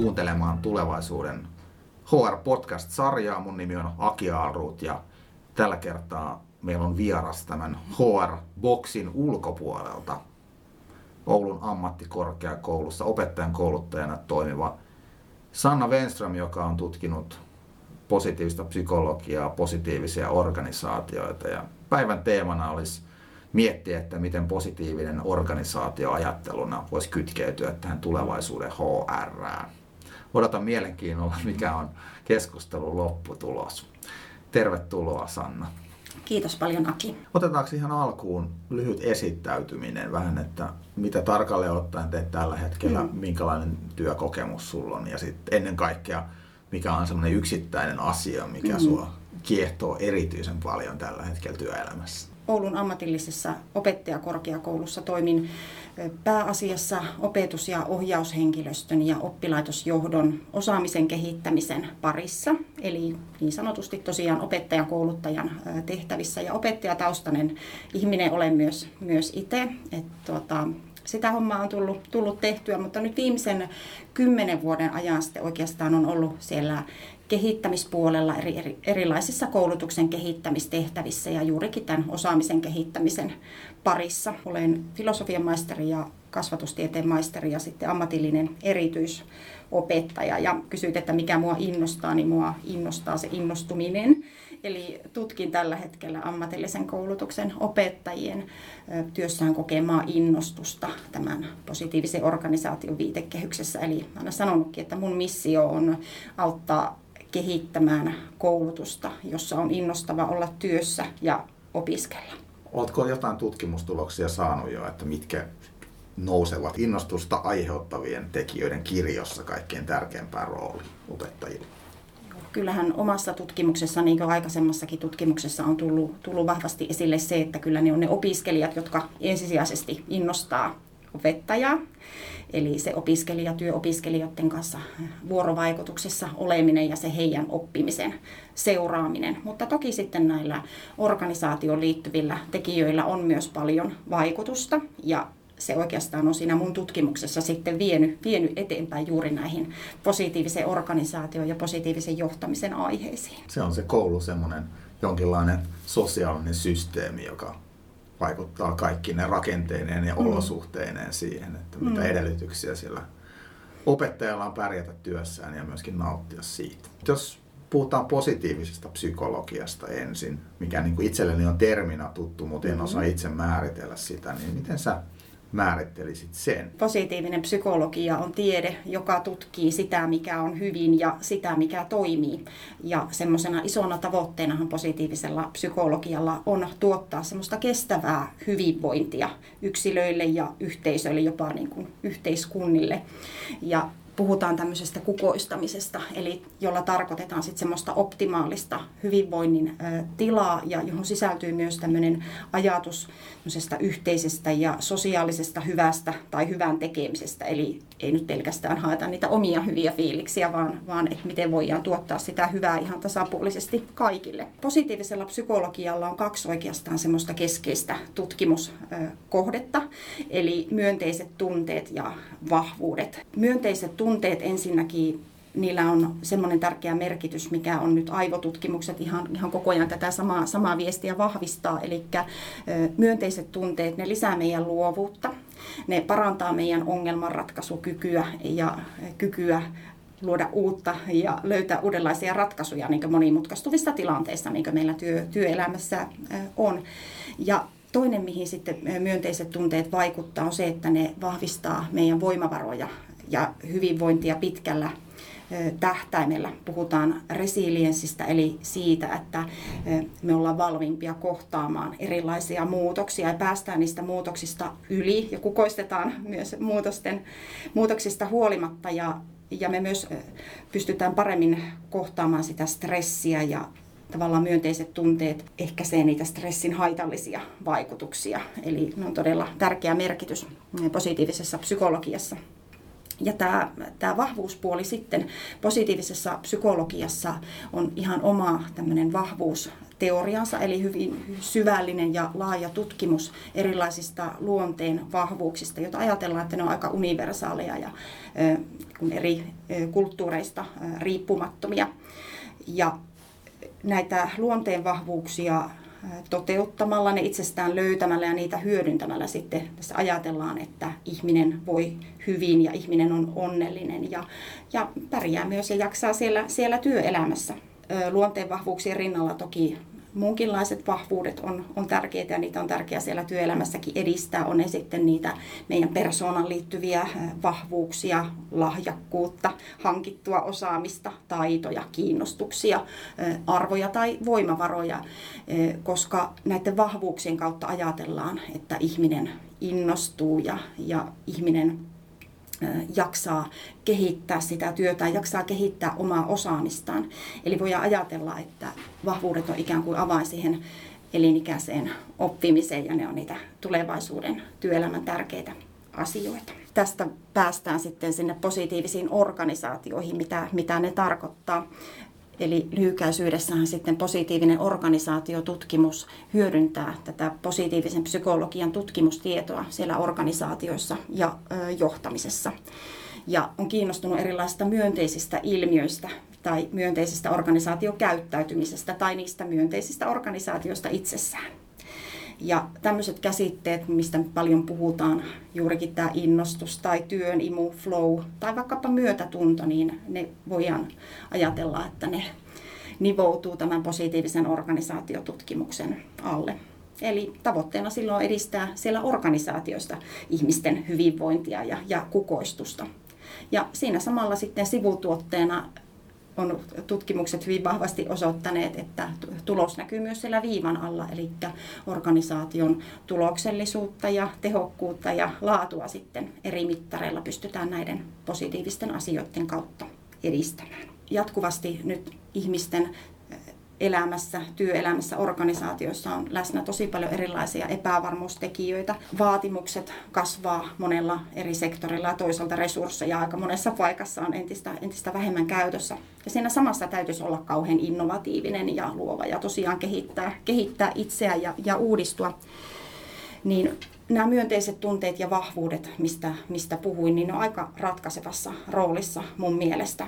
Kuuntelemaan tulevaisuuden HR Podcast-sarjaa. Mun nimi on Aki Alruut ja tällä kertaa meillä on vieras tämän HR Boxin ulkopuolelta Oulun ammattikorkeakoulussa opettajan kouluttajana toimiva Sanna Wenström, joka on tutkinut positiivista psykologiaa, positiivisia organisaatioita. Ja päivän teemana olisi miettiä, että miten positiivinen organisaatio ajatteluna voisi kytkeytyä tähän tulevaisuuden HR. Odotan mielenkiinnolla, mikä on keskustelun lopputulos. Tervetuloa Sanna. Kiitos paljon Aki. Otetaanko ihan alkuun lyhyt esittäytyminen vähän, että mitä tarkalleen ottaen teet tällä hetkellä, mm. minkälainen työkokemus sulla on ja sitten ennen kaikkea mikä on sellainen yksittäinen asia, mikä mm. sua kiehtoo erityisen paljon tällä hetkellä työelämässä? Oulun ammatillisessa opettajakorkeakoulussa toimin pääasiassa opetus- ja ohjaushenkilöstön ja oppilaitosjohdon osaamisen kehittämisen parissa, eli niin sanotusti tosiaan opettajakouluttajan tehtävissä. Ja opettajataustainen ihminen olen myös, myös itse. tuota, sitä hommaa on tullut, tullut tehtyä, mutta nyt viimeisen kymmenen vuoden ajan sitten oikeastaan on ollut siellä kehittämispuolella eri, eri, erilaisissa koulutuksen kehittämistehtävissä ja juurikin tämän osaamisen kehittämisen parissa. Olen filosofian maisteri ja kasvatustieteen maisteri ja sitten ammatillinen erityisopettaja. Ja kysyit, että mikä mua innostaa, niin mua innostaa se innostuminen. Eli tutkin tällä hetkellä ammatillisen koulutuksen opettajien työssään kokemaa innostusta tämän positiivisen organisaation viitekehyksessä. Eli aina sanonutkin, että mun missio on auttaa kehittämään koulutusta, jossa on innostava olla työssä ja opiskella. Oletko jotain tutkimustuloksia saanut jo, että mitkä nousevat innostusta aiheuttavien tekijöiden kirjossa kaikkein tärkeimpään rooli opettajille? Kyllähän omassa tutkimuksessa, niin kuin aikaisemmassakin tutkimuksessa on tullut, tullut vahvasti esille se, että kyllä ne on ne opiskelijat, jotka ensisijaisesti innostaa opettajaa. Eli se opiskelija, työopiskelijoiden kanssa vuorovaikutuksessa oleminen ja se heidän oppimisen seuraaminen. Mutta toki sitten näillä organisaatioon liittyvillä tekijöillä on myös paljon vaikutusta ja se oikeastaan on siinä mun tutkimuksessa sitten vienyt, vienyt eteenpäin juuri näihin positiivisen organisaation ja positiivisen johtamisen aiheisiin. Se on se koulu semmoinen jonkinlainen sosiaalinen systeemi, joka vaikuttaa kaikki ne rakenteineen ja mm. olosuhteineen siihen, että mitä mm. edellytyksiä sillä opettajalla on pärjätä työssään ja myöskin nauttia siitä. Jos puhutaan positiivisesta psykologiasta ensin, mikä niin kuin itselleni on terminä tuttu, mutta en osaa itse määritellä sitä, niin miten sä määrittelisit sen? Positiivinen psykologia on tiede, joka tutkii sitä, mikä on hyvin ja sitä, mikä toimii. Ja semmoisena isona tavoitteenahan positiivisella psykologialla on tuottaa semmoista kestävää hyvinvointia yksilöille ja yhteisöille, jopa niin kuin yhteiskunnille. Ja puhutaan tämmöisestä kukoistamisesta, eli jolla tarkoitetaan sitten semmoista optimaalista hyvinvoinnin tilaa ja johon sisältyy myös tämmöinen ajatus yhteisestä ja sosiaalisesta hyvästä tai hyvän tekemisestä. Eli ei nyt pelkästään haeta niitä omia hyviä fiiliksiä, vaan, vaan että miten voidaan tuottaa sitä hyvää ihan tasapuolisesti kaikille. Positiivisella psykologialla on kaksi oikeastaan semmoista keskeistä tutkimuskohdetta, eli myönteiset tunteet ja vahvuudet. Myönteiset tunteet ensinnäkin niillä on semmoinen tärkeä merkitys, mikä on nyt aivotutkimukset ihan, ihan koko ajan tätä samaa, samaa viestiä vahvistaa. Eli myönteiset tunteet, ne lisää meidän luovuutta, ne parantaa meidän ongelmanratkaisukykyä ja kykyä luoda uutta ja löytää uudenlaisia ratkaisuja niin monimutkaistuvissa tilanteissa, niin kuin meillä työ, työelämässä on. Ja toinen, mihin sitten myönteiset tunteet vaikuttaa, on se, että ne vahvistaa meidän voimavaroja ja hyvinvointia pitkällä tähtäimellä. Puhutaan resilienssistä, eli siitä, että me ollaan valmiimpia kohtaamaan erilaisia muutoksia ja päästään niistä muutoksista yli ja kukoistetaan myös muutosten, muutoksista huolimatta ja, ja me myös pystytään paremmin kohtaamaan sitä stressiä ja tavallaan myönteiset tunteet ehkäisee niitä stressin haitallisia vaikutuksia. Eli ne on todella tärkeä merkitys positiivisessa psykologiassa. Ja tämä, tämä vahvuuspuoli sitten positiivisessa psykologiassa on ihan oma tämmöinen vahvuus teoriansa, eli hyvin syvällinen ja laaja tutkimus erilaisista luonteen vahvuuksista, joita ajatellaan, että ne on aika universaaleja ja eri kulttuureista riippumattomia. Ja näitä luonteen vahvuuksia toteuttamalla, ne itsestään löytämällä ja niitä hyödyntämällä sitten tässä ajatellaan, että ihminen voi hyvin ja ihminen on onnellinen ja, ja pärjää myös ja jaksaa siellä, siellä työelämässä. Luonteen vahvuuksien rinnalla toki muunkinlaiset vahvuudet on, on tärkeitä ja niitä on tärkeää siellä työelämässäkin edistää. On ne sitten niitä meidän persoonan liittyviä vahvuuksia, lahjakkuutta, hankittua osaamista, taitoja, kiinnostuksia, arvoja tai voimavaroja, koska näiden vahvuuksien kautta ajatellaan, että ihminen innostuu ja, ja ihminen jaksaa kehittää sitä työtä, jaksaa kehittää omaa osaamistaan. Eli voidaan ajatella, että vahvuudet on ikään kuin avain siihen elinikäiseen oppimiseen ja ne on niitä tulevaisuuden työelämän tärkeitä asioita. Tästä päästään sitten sinne positiivisiin organisaatioihin, mitä, mitä ne tarkoittaa. Eli lyhykäisyydessähän sitten positiivinen organisaatiotutkimus hyödyntää tätä positiivisen psykologian tutkimustietoa siellä organisaatioissa ja johtamisessa. Ja on kiinnostunut erilaisista myönteisistä ilmiöistä tai myönteisistä organisaatiokäyttäytymisestä tai niistä myönteisistä organisaatioista itsessään. Ja tämmöiset käsitteet, mistä paljon puhutaan, juurikin tämä innostus tai työn imu, flow tai vaikkapa myötätunto, niin ne voidaan ajatella, että ne nivoutuu tämän positiivisen organisaatiotutkimuksen alle. Eli tavoitteena silloin edistää siellä organisaatioista ihmisten hyvinvointia ja, ja kukoistusta. Ja siinä samalla sitten sivutuotteena on tutkimukset hyvin vahvasti osoittaneet, että tulos näkyy myös siellä viivan alla, eli organisaation tuloksellisuutta ja tehokkuutta ja laatua sitten eri mittareilla pystytään näiden positiivisten asioiden kautta edistämään. Jatkuvasti nyt ihmisten elämässä, työelämässä, organisaatioissa on läsnä tosi paljon erilaisia epävarmuustekijöitä. Vaatimukset kasvaa monella eri sektorilla ja toisaalta resursseja aika monessa paikassa on entistä, entistä vähemmän käytössä. Ja siinä samassa täytyisi olla kauhean innovatiivinen ja luova ja tosiaan kehittää, kehittää itseään ja, ja uudistua. Niin nämä myönteiset tunteet ja vahvuudet, mistä, mistä puhuin, niin ne on aika ratkaisevassa roolissa mun mielestä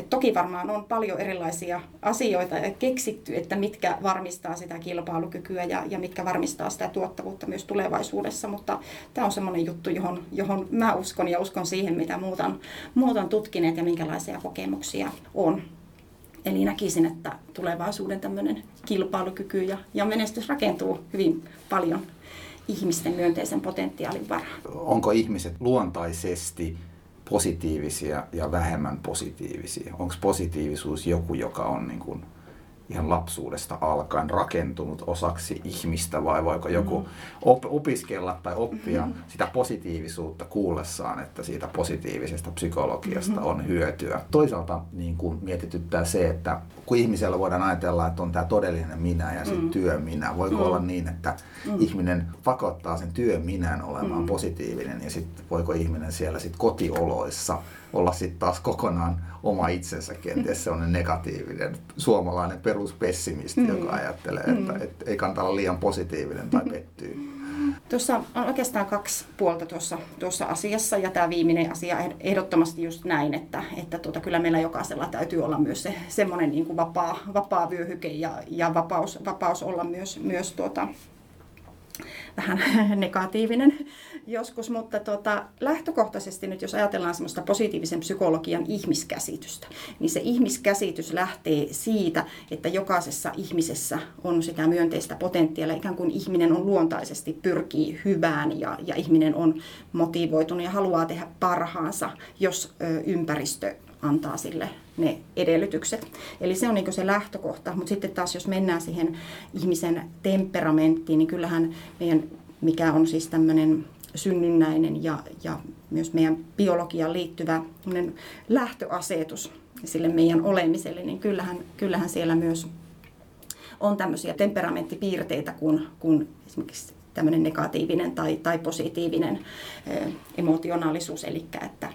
et toki varmaan on paljon erilaisia asioita keksitty, että mitkä varmistaa sitä kilpailukykyä ja, ja mitkä varmistaa sitä tuottavuutta myös tulevaisuudessa, mutta tämä on semmoinen juttu, johon, johon mä uskon ja uskon siihen, mitä muut on, muut on tutkineet ja minkälaisia kokemuksia on. Eli näkisin, että tulevaisuuden tämmöinen kilpailukyky ja, ja menestys rakentuu hyvin paljon ihmisten myönteisen potentiaalin varaan. Onko ihmiset luontaisesti positiivisia ja vähemmän positiivisia? Onko positiivisuus joku, joka on niin kuin ihan lapsuudesta alkaen rakentunut osaksi ihmistä vai voiko joku mm-hmm. op- opiskella tai oppia mm-hmm. sitä positiivisuutta kuullessaan, että siitä positiivisesta psykologiasta mm-hmm. on hyötyä. Toisaalta niin kuin mietityttää se, että kun ihmisellä voidaan ajatella, että on tämä todellinen minä ja sitten mm. työ minä, voiko mm. olla niin, että mm. ihminen pakottaa sen työ minän olemaan mm. positiivinen ja sitten voiko ihminen siellä sitten kotioloissa olla sitten taas kokonaan oma itsensä kenties sellainen negatiivinen suomalainen peruspessimisti, mm. joka ajattelee, että mm. et ei kannata olla liian positiivinen tai pettyy. Tuossa on oikeastaan kaksi puolta tuossa, tuossa asiassa ja tämä viimeinen asia ehdottomasti just näin, että, että tuota, kyllä meillä jokaisella täytyy olla myös se semmoinen niin kuin vapaa, vapaa vyöhyke ja, ja vapaus, vapaus olla myös, myös tuota, vähän negatiivinen joskus, mutta tuota, lähtökohtaisesti nyt jos ajatellaan semmoista positiivisen psykologian ihmiskäsitystä, niin se ihmiskäsitys lähtee siitä, että jokaisessa ihmisessä on sitä myönteistä potentiaalia, ikään kuin ihminen on luontaisesti pyrkii hyvään ja, ja ihminen on motivoitunut ja haluaa tehdä parhaansa, jos ö, ympäristö antaa sille ne edellytykset. Eli se on niin se lähtökohta, mutta sitten taas jos mennään siihen ihmisen temperamenttiin, niin kyllähän meidän, mikä on siis tämmöinen synnynnäinen ja, ja myös meidän biologiaan liittyvä lähtöasetus sille meidän olemiselle, niin kyllähän, kyllähän siellä myös on tämmöisiä temperamenttipiirteitä kuin, kuin esimerkiksi tämmöinen negatiivinen tai, tai positiivinen emotionaalisuus, eli että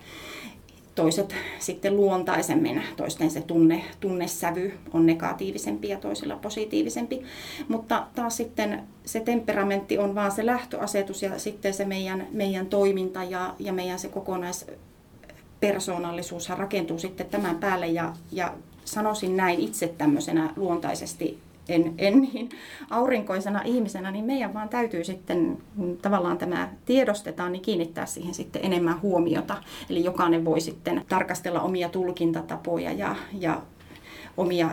toiset sitten luontaisemmin, toisten se tunne, tunnesävy on negatiivisempi ja toisilla positiivisempi. Mutta taas sitten se temperamentti on vaan se lähtöasetus ja sitten se meidän, meidän toiminta ja, ja meidän se kokonaispersoonallisuus rakentuu sitten tämän päälle ja, ja sanoisin näin itse tämmöisenä luontaisesti en, en niin aurinkoisena ihmisenä, niin meidän vaan täytyy sitten, kun tavallaan tämä tiedostetaan, niin kiinnittää siihen sitten enemmän huomiota. Eli jokainen voi sitten tarkastella omia tulkintatapoja ja, ja omia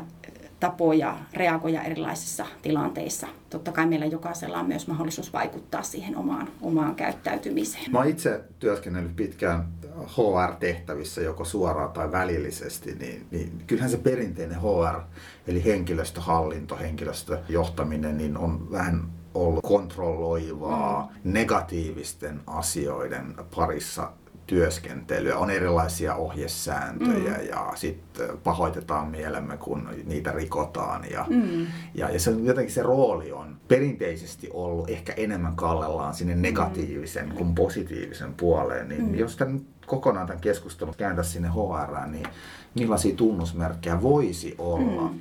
tapoja reagoida erilaisissa tilanteissa. Totta kai meillä jokaisella on myös mahdollisuus vaikuttaa siihen omaan, omaan käyttäytymiseen. Mä oon itse työskennellyt pitkään HR-tehtävissä joko suoraan tai välillisesti, niin, niin kyllähän se perinteinen HR, eli henkilöstöhallinto, henkilöstöjohtaminen, niin on vähän ollut kontrolloivaa mm. negatiivisten asioiden parissa työskentelyä, on erilaisia ohjesääntöjä mm. ja sitten pahoitetaan mielemme, kun niitä rikotaan. Ja, mm. ja, ja se, jotenkin se rooli on perinteisesti ollut ehkä enemmän kallellaan sinne mm. negatiivisen mm. kuin positiivisen puoleen. Niin mm. jos tämän kokonaan tämän keskustelun kääntää sinne HR, niin millaisia tunnusmerkkejä voisi olla mm.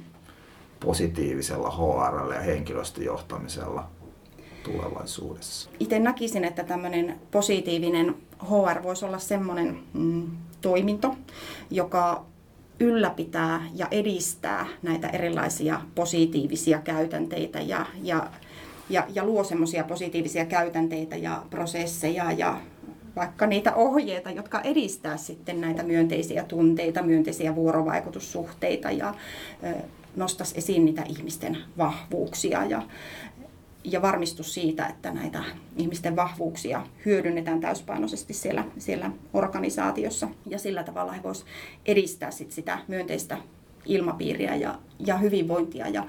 positiivisella HR ja henkilöstöjohtamisella? tulevaisuudessa? Itse näkisin, että tämmöinen positiivinen HR voisi olla semmoinen mm, toiminto, joka ylläpitää ja edistää näitä erilaisia positiivisia käytänteitä ja, ja, ja, ja luo semmoisia positiivisia käytänteitä ja prosesseja ja vaikka niitä ohjeita, jotka edistää sitten näitä myönteisiä tunteita, myönteisiä vuorovaikutussuhteita ja nostaisi esiin niitä ihmisten vahvuuksia ja, ja varmistus siitä, että näitä ihmisten vahvuuksia hyödynnetään täyspainoisesti siellä, siellä organisaatiossa. Ja sillä tavalla he voisivat edistää sit sitä myönteistä ilmapiiriä ja, ja hyvinvointia. Ja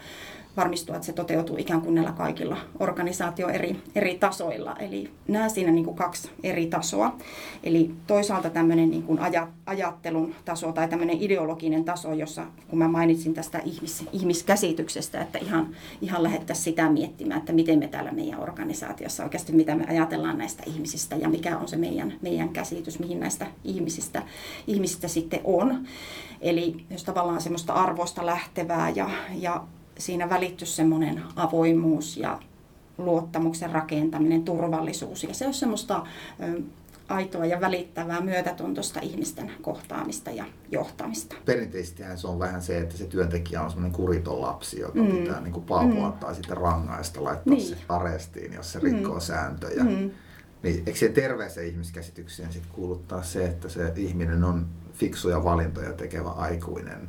varmistua, että se toteutuu ikään kuin näillä kaikilla organisaatio eri, eri tasoilla. Eli nämä siinä niin kuin kaksi eri tasoa. Eli toisaalta tämmöinen niin kuin ajattelun taso tai tämmöinen ideologinen taso, jossa kun mä mainitsin tästä ihmis, ihmiskäsityksestä, että ihan, ihan lähdettäisiin sitä miettimään, että miten me täällä meidän organisaatiossa oikeasti, mitä me ajatellaan näistä ihmisistä ja mikä on se meidän, meidän käsitys, mihin näistä ihmisistä, ihmisistä sitten on. Eli jos tavallaan semmoista arvoista lähtevää ja, ja siinä välittyisi semmoinen avoimuus ja luottamuksen rakentaminen, turvallisuus. Ja se on semmoista aitoa ja välittävää myötätuntoista ihmisten kohtaamista ja johtamista. Perinteisesti se on vähän se, että se työntekijä on semmoinen kuriton lapsi, jota mm. pitää niin kuin mm. tai sitten rangaista, laittaa niin. se arestiin, jos se rikkoo mm. sääntöjä. Mm. Niin, eikö siihen terveeseen ihmiskäsitykseen sitten kuuluttaa se, että se ihminen on fiksuja valintoja tekevä aikuinen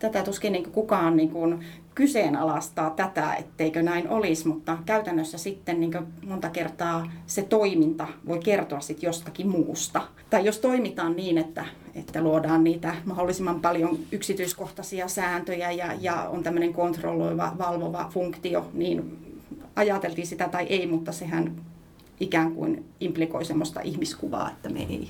tätä tuskin niin kukaan niin kuin kyseenalaistaa tätä, etteikö näin olisi, mutta käytännössä sitten niin monta kertaa se toiminta voi kertoa sitten jostakin muusta. Tai jos toimitaan niin, että, että luodaan niitä mahdollisimman paljon yksityiskohtaisia sääntöjä ja, ja on tämmöinen kontrolloiva, valvova funktio, niin ajateltiin sitä tai ei, mutta sehän ikään kuin implikoi semmoista ihmiskuvaa, että me ei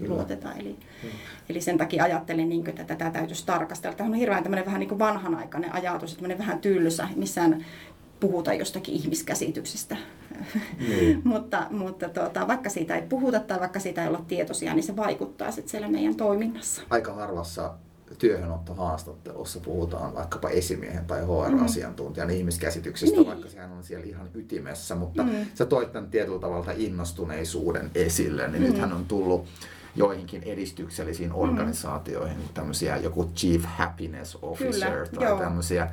Kyllä. luoteta. Eli, hmm. eli sen takia ajattelin, niin kuin, että tätä täytyisi tarkastella. Tämä on hirveän tämmöinen vähän niin kuin vanhanaikainen ajatus, että vähän tyllysä, missään puhuta jostakin ihmiskäsityksestä. Niin. mutta mutta tuota, vaikka siitä ei puhuta tai vaikka siitä ei olla tietoisia, niin se vaikuttaa sitten siellä meidän toiminnassa. Aika harvassa työhönottohaastattelussa puhutaan vaikkapa esimiehen tai HR-asiantuntijan mm. ihmiskäsityksestä, niin. vaikka sehän on siellä ihan ytimessä, mutta mm. sä toit tämän tietyllä tavalla innostuneisuuden esille, niin mm. nythän on tullut joihinkin edistyksellisiin mm. organisaatioihin mm. tämmöisiä joku Chief Happiness Officer Kyllä, tai joo. tämmöisiä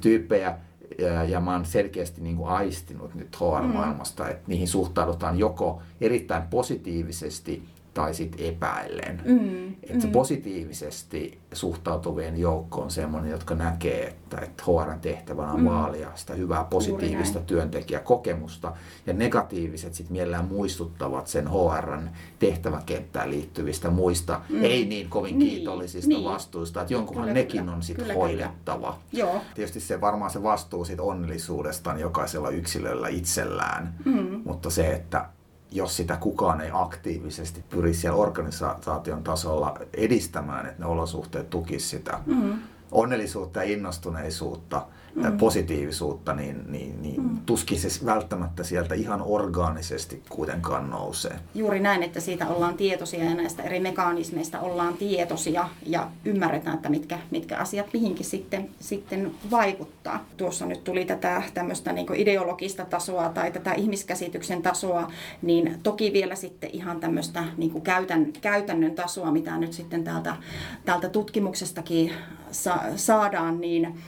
tyyppejä, ja, ja mä oon selkeästi niin kuin aistinut nyt HR-maailmasta, mm. että niihin suhtaudutaan joko erittäin positiivisesti tai sitten epäillen. Mm, että mm. positiivisesti suhtautuvien joukko on sellainen, jotka näkee, että, että HRn tehtävänä on mm. vaalia sitä hyvää positiivista työntekijäkokemusta. Ja negatiiviset sitten mielellään muistuttavat sen HRn tehtäväkenttään liittyvistä muista, mm. ei niin kovin niin, kiitollisista niin. vastuista, että jonkunhan kyllä, nekin kyllä, on sitten hoidettava. Joo. Tietysti se varmaan se vastuu sit onnellisuudesta on jokaisella yksilöllä itsellään, mm. mutta se, että jos sitä kukaan ei aktiivisesti pyri siellä organisaation tasolla edistämään, että ne olosuhteet tukisivat sitä mm-hmm. onnellisuutta ja innostuneisuutta, mm. positiivisuutta, niin, niin, niin mm. tuskin se välttämättä sieltä ihan orgaanisesti kuitenkaan nousee. Juuri näin, että siitä ollaan tietoisia ja näistä eri mekanismeista ollaan tietoisia ja ymmärretään, että mitkä, mitkä asiat mihinkin sitten, sitten vaikuttaa. Tuossa nyt tuli tätä tämmöistä niin ideologista tasoa tai tätä ihmiskäsityksen tasoa, niin toki vielä sitten ihan tämmöistä niin käytän, käytännön tasoa, mitä nyt sitten täältä, täältä tutkimuksestakin sa, saadaan, niin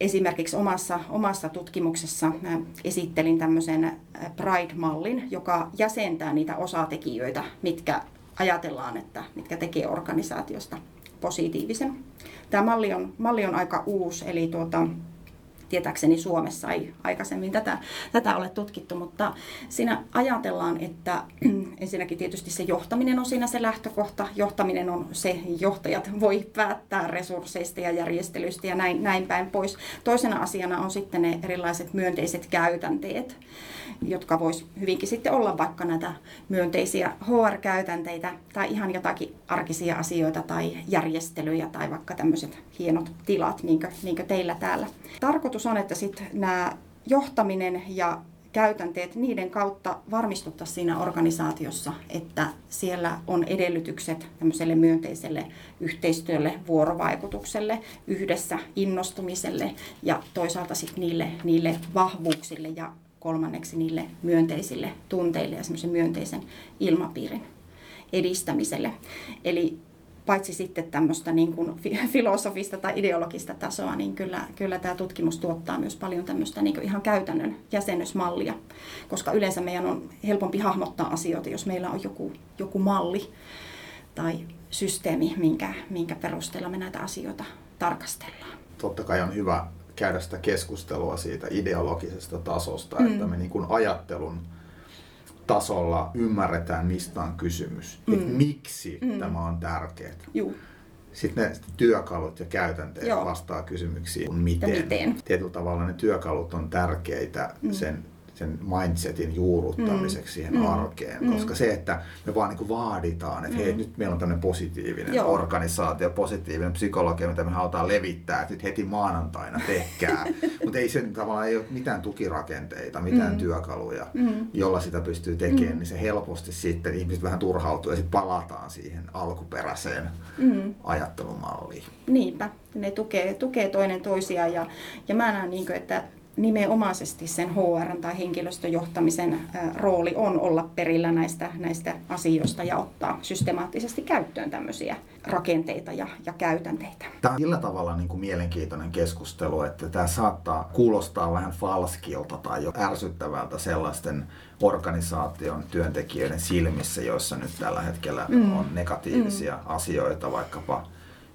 esimerkiksi omassa, omassa tutkimuksessa esittelin tämmöisen Pride-mallin, joka jäsentää niitä osatekijöitä, mitkä ajatellaan, että mitkä tekee organisaatiosta positiivisen. Tämä malli on, malli on aika uusi, eli tuota, tietääkseni Suomessa ei aikaisemmin tätä, tätä ole tutkittu, mutta siinä ajatellaan, että ensinnäkin tietysti se johtaminen on siinä se lähtökohta. Johtaminen on se, johtajat voi päättää resursseista ja järjestelyistä ja näin, näin päin pois. Toisena asiana on sitten ne erilaiset myönteiset käytänteet jotka vois hyvinkin sitten olla vaikka näitä myönteisiä HR-käytänteitä tai ihan jotakin arkisia asioita tai järjestelyjä tai vaikka tämmöiset hienot tilat, niin kuin, niin kuin teillä täällä. Tarkoitus on, että sitten nämä johtaminen ja käytänteet, niiden kautta varmistuttaa siinä organisaatiossa, että siellä on edellytykset tämmöiselle myönteiselle yhteistyölle, vuorovaikutukselle, yhdessä innostumiselle ja toisaalta sitten niille, niille vahvuuksille ja kolmanneksi niille myönteisille tunteille ja semmoisen myönteisen ilmapiirin edistämiselle. Eli paitsi sitten tämmöistä niin kuin filosofista tai ideologista tasoa, niin kyllä, kyllä tämä tutkimus tuottaa myös paljon tämmöistä niin ihan käytännön jäsennysmallia, koska yleensä meidän on helpompi hahmottaa asioita, jos meillä on joku, joku malli tai systeemi, minkä, minkä perusteella me näitä asioita tarkastellaan. Totta kai on hyvä käydä sitä keskustelua siitä ideologisesta tasosta, mm. että me niin kuin ajattelun tasolla ymmärretään, mistä on kysymys. Mm. Että miksi mm. tämä on tärkeää. Juu. Sitten ne työkalut ja käytänteet Joo. vastaa kysymyksiin, miten. miten. Tietyllä tavalla ne työkalut on tärkeitä mm. sen sen mindsetin juuruttamiseksi mm. siihen mm. arkeen. Mm. Koska se, että me vaan niin kuin vaaditaan, että mm. hei, nyt meillä on tämmöinen positiivinen Joo. organisaatio, positiivinen psykologia, mitä me halutaan levittää, että nyt heti maanantaina tehkää. Mutta ei se tavallaan ei ole mitään tukirakenteita, mitään mm. työkaluja, mm. jolla sitä pystyy tekemään, mm. niin se helposti sitten ihmiset vähän turhautuu ja sitten palataan siihen alkuperäiseen mm. ajattelumalliin. Niinpä, ne tukee, tukee toinen toisiaan ja, ja mä näen, niin kuin, että nimenomaisesti sen HR tai henkilöstöjohtamisen rooli on olla perillä näistä, näistä asioista ja ottaa systemaattisesti käyttöön tämmöisiä rakenteita ja, ja käytänteitä. Tämä on sillä tavalla niin kuin mielenkiintoinen keskustelu, että tämä saattaa kuulostaa vähän falskilta tai jo ärsyttävältä sellaisten organisaation työntekijöiden silmissä, joissa nyt tällä hetkellä mm. on negatiivisia mm. asioita, vaikkapa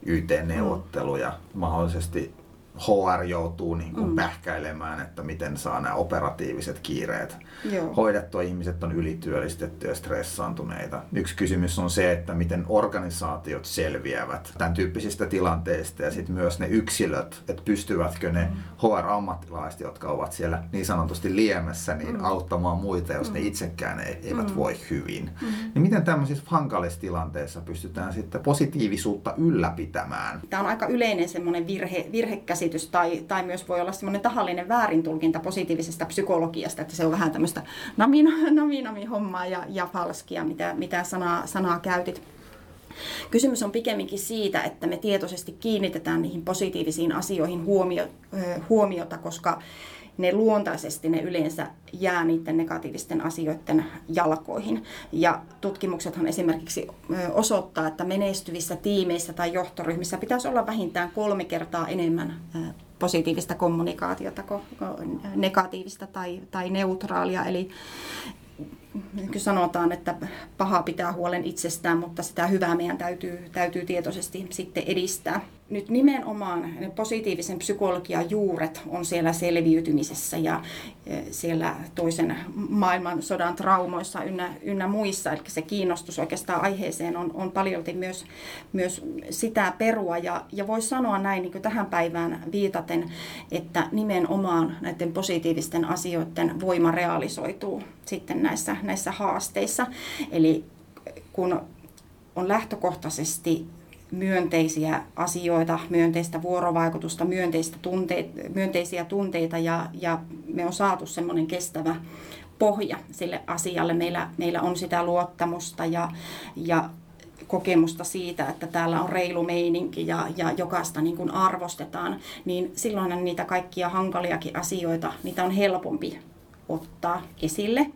YT-neuvotteluja, mahdollisesti HR joutuu niin kuin mm. pähkäilemään, että miten saa nämä operatiiviset kiireet Joo. hoidettua. Ihmiset on ylityöllistettyjä ja stressaantuneita. Yksi kysymys on se, että miten organisaatiot selviävät tämän tyyppisistä tilanteista ja sitten myös ne yksilöt, että pystyvätkö ne mm. HR-ammattilaiset, jotka ovat siellä niin sanotusti liemessä, niin mm. auttamaan muita, jos mm. ne itsekään eivät mm. voi hyvin. Mm. Niin miten tämmöisissä hankalissa tilanteissa pystytään sitten positiivisuutta ylläpitämään? Tämä on aika yleinen semmoinen virhe, virhekäsitys käsitys tai, tai myös voi olla semmoinen tahallinen väärintulkinta positiivisesta psykologiasta, että se on vähän tämmöistä nami, hommaa ja, ja falskia, mitä, mitä sanaa, sanaa käytit. Kysymys on pikemminkin siitä, että me tietoisesti kiinnitetään niihin positiivisiin asioihin huomio, huomiota, koska ne luontaisesti ne yleensä jää niiden negatiivisten asioiden jalkoihin. Ja tutkimuksethan esimerkiksi osoittaa, että menestyvissä tiimeissä tai johtoryhmissä pitäisi olla vähintään kolme kertaa enemmän positiivista kommunikaatiota kuin negatiivista tai, tai neutraalia. Eli sanotaan, että paha pitää huolen itsestään, mutta sitä hyvää meidän täytyy, täytyy tietoisesti sitten edistää nyt nimenomaan ne positiivisen psykologian juuret on siellä selviytymisessä ja e, siellä toisen maailmansodan traumoissa ynnä, ynnä muissa. Eli se kiinnostus oikeastaan aiheeseen on, on paljolti myös, myös sitä perua. Ja, ja voisi sanoa näin niin tähän päivään viitaten, että nimenomaan näiden positiivisten asioiden voima realisoituu sitten näissä, näissä haasteissa. Eli kun on lähtökohtaisesti myönteisiä asioita, myönteistä vuorovaikutusta, myönteistä tunteita, myönteisiä tunteita ja, ja me on saatu semmoinen kestävä pohja sille asialle. Meillä, meillä on sitä luottamusta ja, ja kokemusta siitä, että täällä on reilu meininki ja, ja jokaista niin kuin arvostetaan, niin silloin niitä kaikkia hankaliakin asioita, niitä on helpompi ottaa esille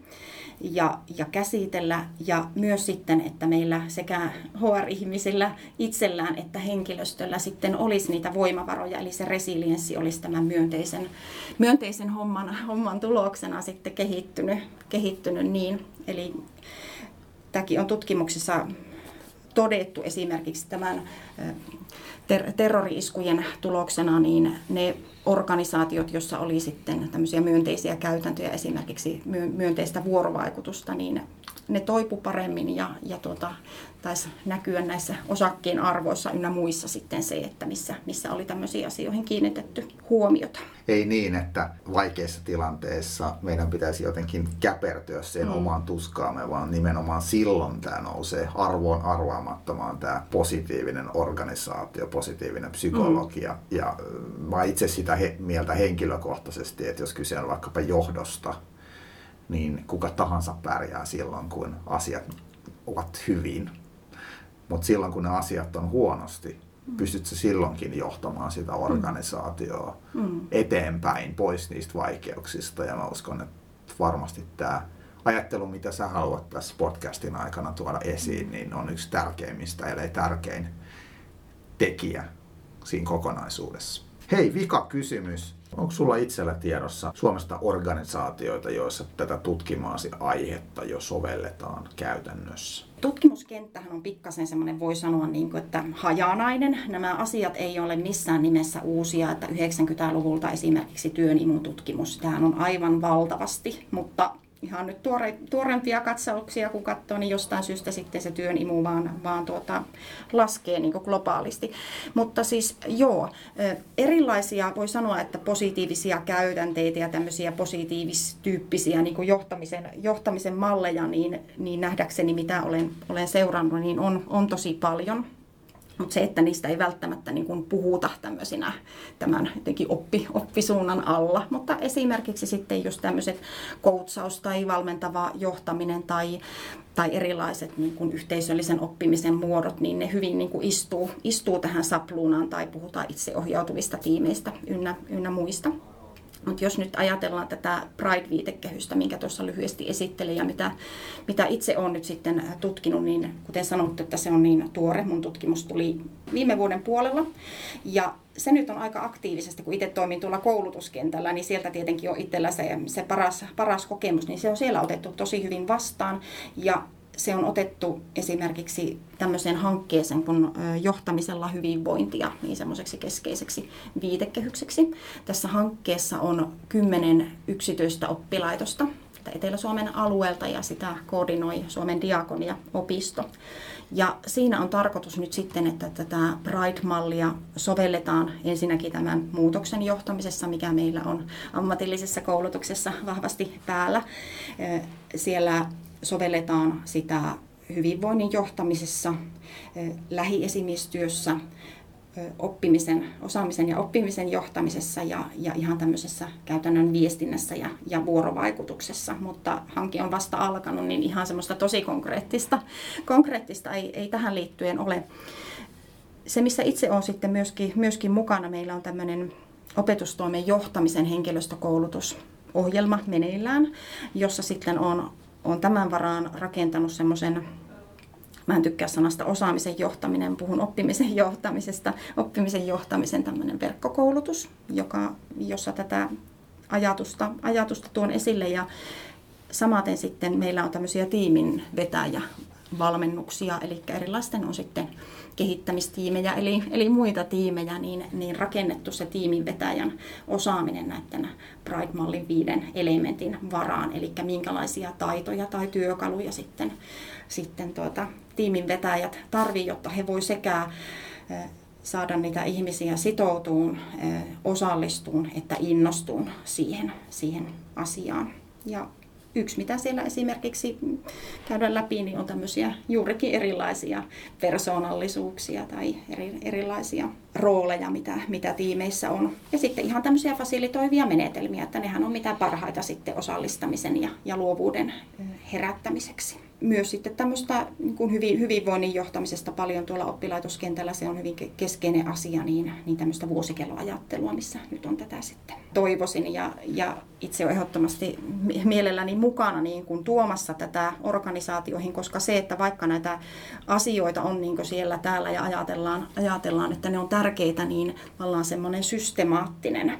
ja, ja käsitellä. Ja myös sitten, että meillä sekä HR-ihmisillä itsellään että henkilöstöllä sitten olisi niitä voimavaroja, eli se resilienssi olisi tämän myönteisen, myönteisen homman, homman tuloksena sitten kehittynyt, kehittynyt niin. Eli tämäkin on tutkimuksissa todettu esimerkiksi tämän ter- terrori-iskujen tuloksena, niin ne organisaatiot, joissa oli sitten tämmöisiä myönteisiä käytäntöjä, esimerkiksi myönteistä vuorovaikutusta, niin ne toipu paremmin ja, ja tuota, taisi näkyä näissä osakkeen arvoissa ynnä muissa sitten se, että missä, missä oli tämmöisiin asioihin kiinnitetty huomiota. Ei niin, että vaikeissa tilanteissa meidän pitäisi jotenkin käpertyä sen mm. omaan tuskaamme, vaan nimenomaan silloin tämä nousee arvoon arvaamattomaan tämä positiivinen organisaatio, positiivinen psykologia. Mm. Ja mä itse sitä he, mieltä henkilökohtaisesti, että jos kyse on vaikkapa johdosta, niin kuka tahansa pärjää silloin, kun asiat ovat hyvin. Mutta silloin, kun ne asiat on huonosti, mm. pystytkö silloinkin johtamaan sitä mm. organisaatioa mm. eteenpäin pois niistä vaikeuksista. Ja mä uskon, että varmasti tämä ajattelu, mitä sä haluat tässä podcastin aikana tuoda esiin, niin on yksi tärkeimmistä, ellei tärkein tekijä siinä kokonaisuudessa. Hei, vika kysymys. Onko sulla itsellä tiedossa Suomesta organisaatioita, joissa tätä tutkimaasi aihetta jo sovelletaan käytännössä? Tutkimuskenttähän on pikkasen semmoinen, voi sanoa, niin kuin, että hajanainen. Nämä asiat ei ole missään nimessä uusia, että 90-luvulta esimerkiksi työn tutkimus, tämähän on aivan valtavasti, mutta ihan nyt tuore, tuorempia katsauksia kun katsoo, niin jostain syystä sitten se työn imu vaan, vaan tuota, laskee niin globaalisti. Mutta siis joo, erilaisia voi sanoa, että positiivisia käytänteitä ja tämmöisiä positiivistyyppisiä niin johtamisen, johtamisen malleja, niin, niin nähdäkseni mitä olen, olen seurannut, niin on, on tosi paljon. Mutta se, että niistä ei välttämättä niin kuin puhuta tämmöisinä tämän jotenkin oppi, oppisuunnan alla. Mutta esimerkiksi sitten just tämmöiset koutsaus tai valmentava johtaminen tai, tai erilaiset niin kuin yhteisöllisen oppimisen muodot, niin ne hyvin niin kuin istuu, istuu tähän sapluunaan tai puhutaan itseohjautuvista tiimeistä ynnä, ynnä muista. Mutta jos nyt ajatellaan tätä Pride-viitekehystä, minkä tuossa lyhyesti esittelin ja mitä, mitä itse olen nyt sitten tutkinut, niin kuten sanottu, että se on niin tuore. Mun tutkimus tuli viime vuoden puolella ja se nyt on aika aktiivisesti, kun itse toimin tuolla koulutuskentällä, niin sieltä tietenkin on itsellä se, se paras, paras kokemus, niin se on siellä otettu tosi hyvin vastaan. Ja se on otettu esimerkiksi tämmöiseen hankkeeseen kuin johtamisella hyvinvointia, niin semmoiseksi keskeiseksi viitekehykseksi. Tässä hankkeessa on kymmenen yksityistä oppilaitosta Etelä-Suomen alueelta ja sitä koordinoi Suomen diakonia-opisto. Ja siinä on tarkoitus nyt sitten, että tätä Pride-mallia sovelletaan ensinnäkin tämän muutoksen johtamisessa, mikä meillä on ammatillisessa koulutuksessa vahvasti päällä. Siellä sovelletaan sitä hyvinvoinnin johtamisessa, lähiesimiestyössä, oppimisen, osaamisen ja oppimisen johtamisessa ja, ja ihan tämmöisessä käytännön viestinnässä ja, ja vuorovaikutuksessa. Mutta hanke on vasta alkanut, niin ihan semmoista tosi konkreettista, konkreettista ei, ei tähän liittyen ole. Se, missä itse olen sitten myöskin, myöskin mukana, meillä on tämmöinen opetustoimen johtamisen henkilöstökoulutusohjelma meneillään, jossa sitten on olen tämän varaan rakentanut semmoisen Mä en tykkää sanasta osaamisen johtaminen, puhun oppimisen johtamisesta. Oppimisen johtamisen tämmöinen verkkokoulutus, joka, jossa tätä ajatusta, ajatusta tuon esille. Ja samaten sitten meillä on tämmöisiä tiimin vetäjä valmennuksia, eli erilaisten on sitten kehittämistiimejä, eli, eli muita tiimejä, niin, niin rakennettu se tiimin vetäjän osaaminen näiden Pride-mallin viiden elementin varaan, eli minkälaisia taitoja tai työkaluja sitten, sitten tuota, tiimin vetäjät tarvii, jotta he voi sekä saada niitä ihmisiä sitoutuun, osallistuun että innostuun siihen, siihen asiaan. Ja yksi, mitä siellä esimerkiksi käydään läpi, niin on tämmöisiä juurikin erilaisia persoonallisuuksia tai eri, erilaisia rooleja, mitä, mitä tiimeissä on. Ja sitten ihan tämmöisiä fasilitoivia menetelmiä, että nehän on mitä parhaita sitten osallistamisen ja, ja luovuuden herättämiseksi myös sitten tämmöistä niin kuin hyvin, hyvinvoinnin johtamisesta paljon tuolla oppilaitoskentällä, se on hyvin keskeinen asia, niin, niin tämmöistä vuosikelloajattelua, missä nyt on tätä sitten toivoisin. Ja, ja itse olen ehdottomasti mielelläni mukana niin kuin tuomassa tätä organisaatioihin, koska se, että vaikka näitä asioita on niin siellä täällä ja ajatellaan, ajatellaan, että ne on tärkeitä, niin ollaan semmoinen systemaattinen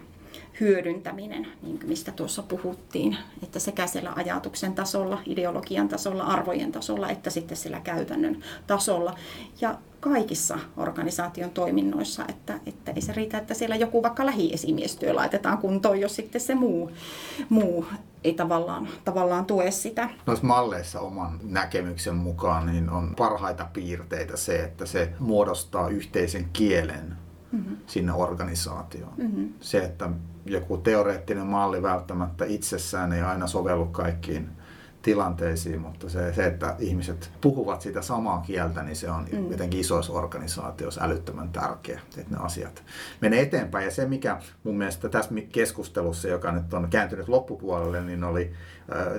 hyödyntäminen, niin mistä tuossa puhuttiin, että sekä siellä ajatuksen tasolla, ideologian tasolla, arvojen tasolla, että sitten sillä käytännön tasolla. Ja kaikissa organisaation toiminnoissa, että, että ei se riitä, että siellä joku vaikka lähiesimiestyö laitetaan kuntoon, jos sitten se muu, muu ei tavallaan, tavallaan tue sitä. Noissa malleissa oman näkemyksen mukaan niin on parhaita piirteitä se, että se muodostaa yhteisen kielen mm-hmm. sinne organisaatioon. Mm-hmm. Se, että joku teoreettinen malli välttämättä itsessään ei aina sovellu kaikkiin tilanteisiin, mutta se, se, että ihmiset puhuvat sitä samaa kieltä, niin se on mm. jotenkin isoissa organisaatioissa älyttömän tärkeä, että ne asiat menee eteenpäin. Ja se, mikä mun mielestä tässä keskustelussa, joka nyt on kääntynyt loppupuolelle, niin oli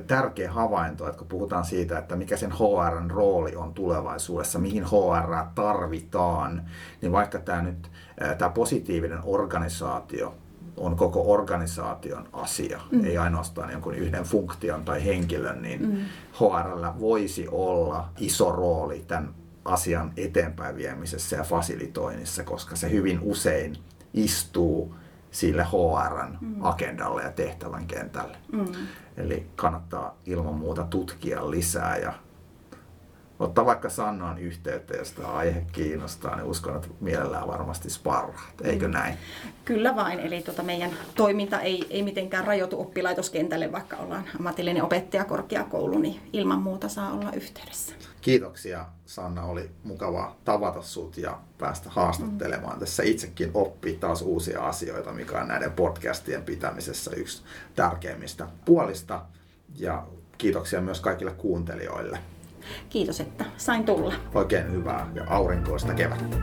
tärkeä havainto, että kun puhutaan siitä, että mikä sen HRn rooli on tulevaisuudessa, mihin HR tarvitaan, niin vaikka tämä nyt tämä positiivinen organisaatio on koko organisaation asia, mm. ei ainoastaan jonkun yhden funktion tai henkilön, niin mm. HRllä voisi olla iso rooli tämän asian eteenpäin viemisessä ja fasilitoinnissa, koska se hyvin usein istuu sille HRn mm. agendalle ja tehtävän kentälle. Mm. Eli kannattaa ilman muuta tutkia lisää ja ottaa vaikka Sannaan yhteyttä, jos tämä aihe kiinnostaa, niin uskon, että mielellään varmasti sparraat. Eikö mm. näin? Kyllä vain. Eli tuota meidän toiminta ei, ei mitenkään rajoitu oppilaitoskentälle, vaikka ollaan ammatillinen opettajakorkeakoulu, niin ilman muuta saa olla yhteydessä. Kiitoksia Sanna, oli mukava tavata sut ja päästä haastattelemaan. Mm. Tässä itsekin oppii taas uusia asioita, mikä on näiden podcastien pitämisessä yksi tärkeimmistä puolista. Ja kiitoksia myös kaikille kuuntelijoille. Kiitos, että sain tulla. Oikein hyvää ja aurinkoista kevättä.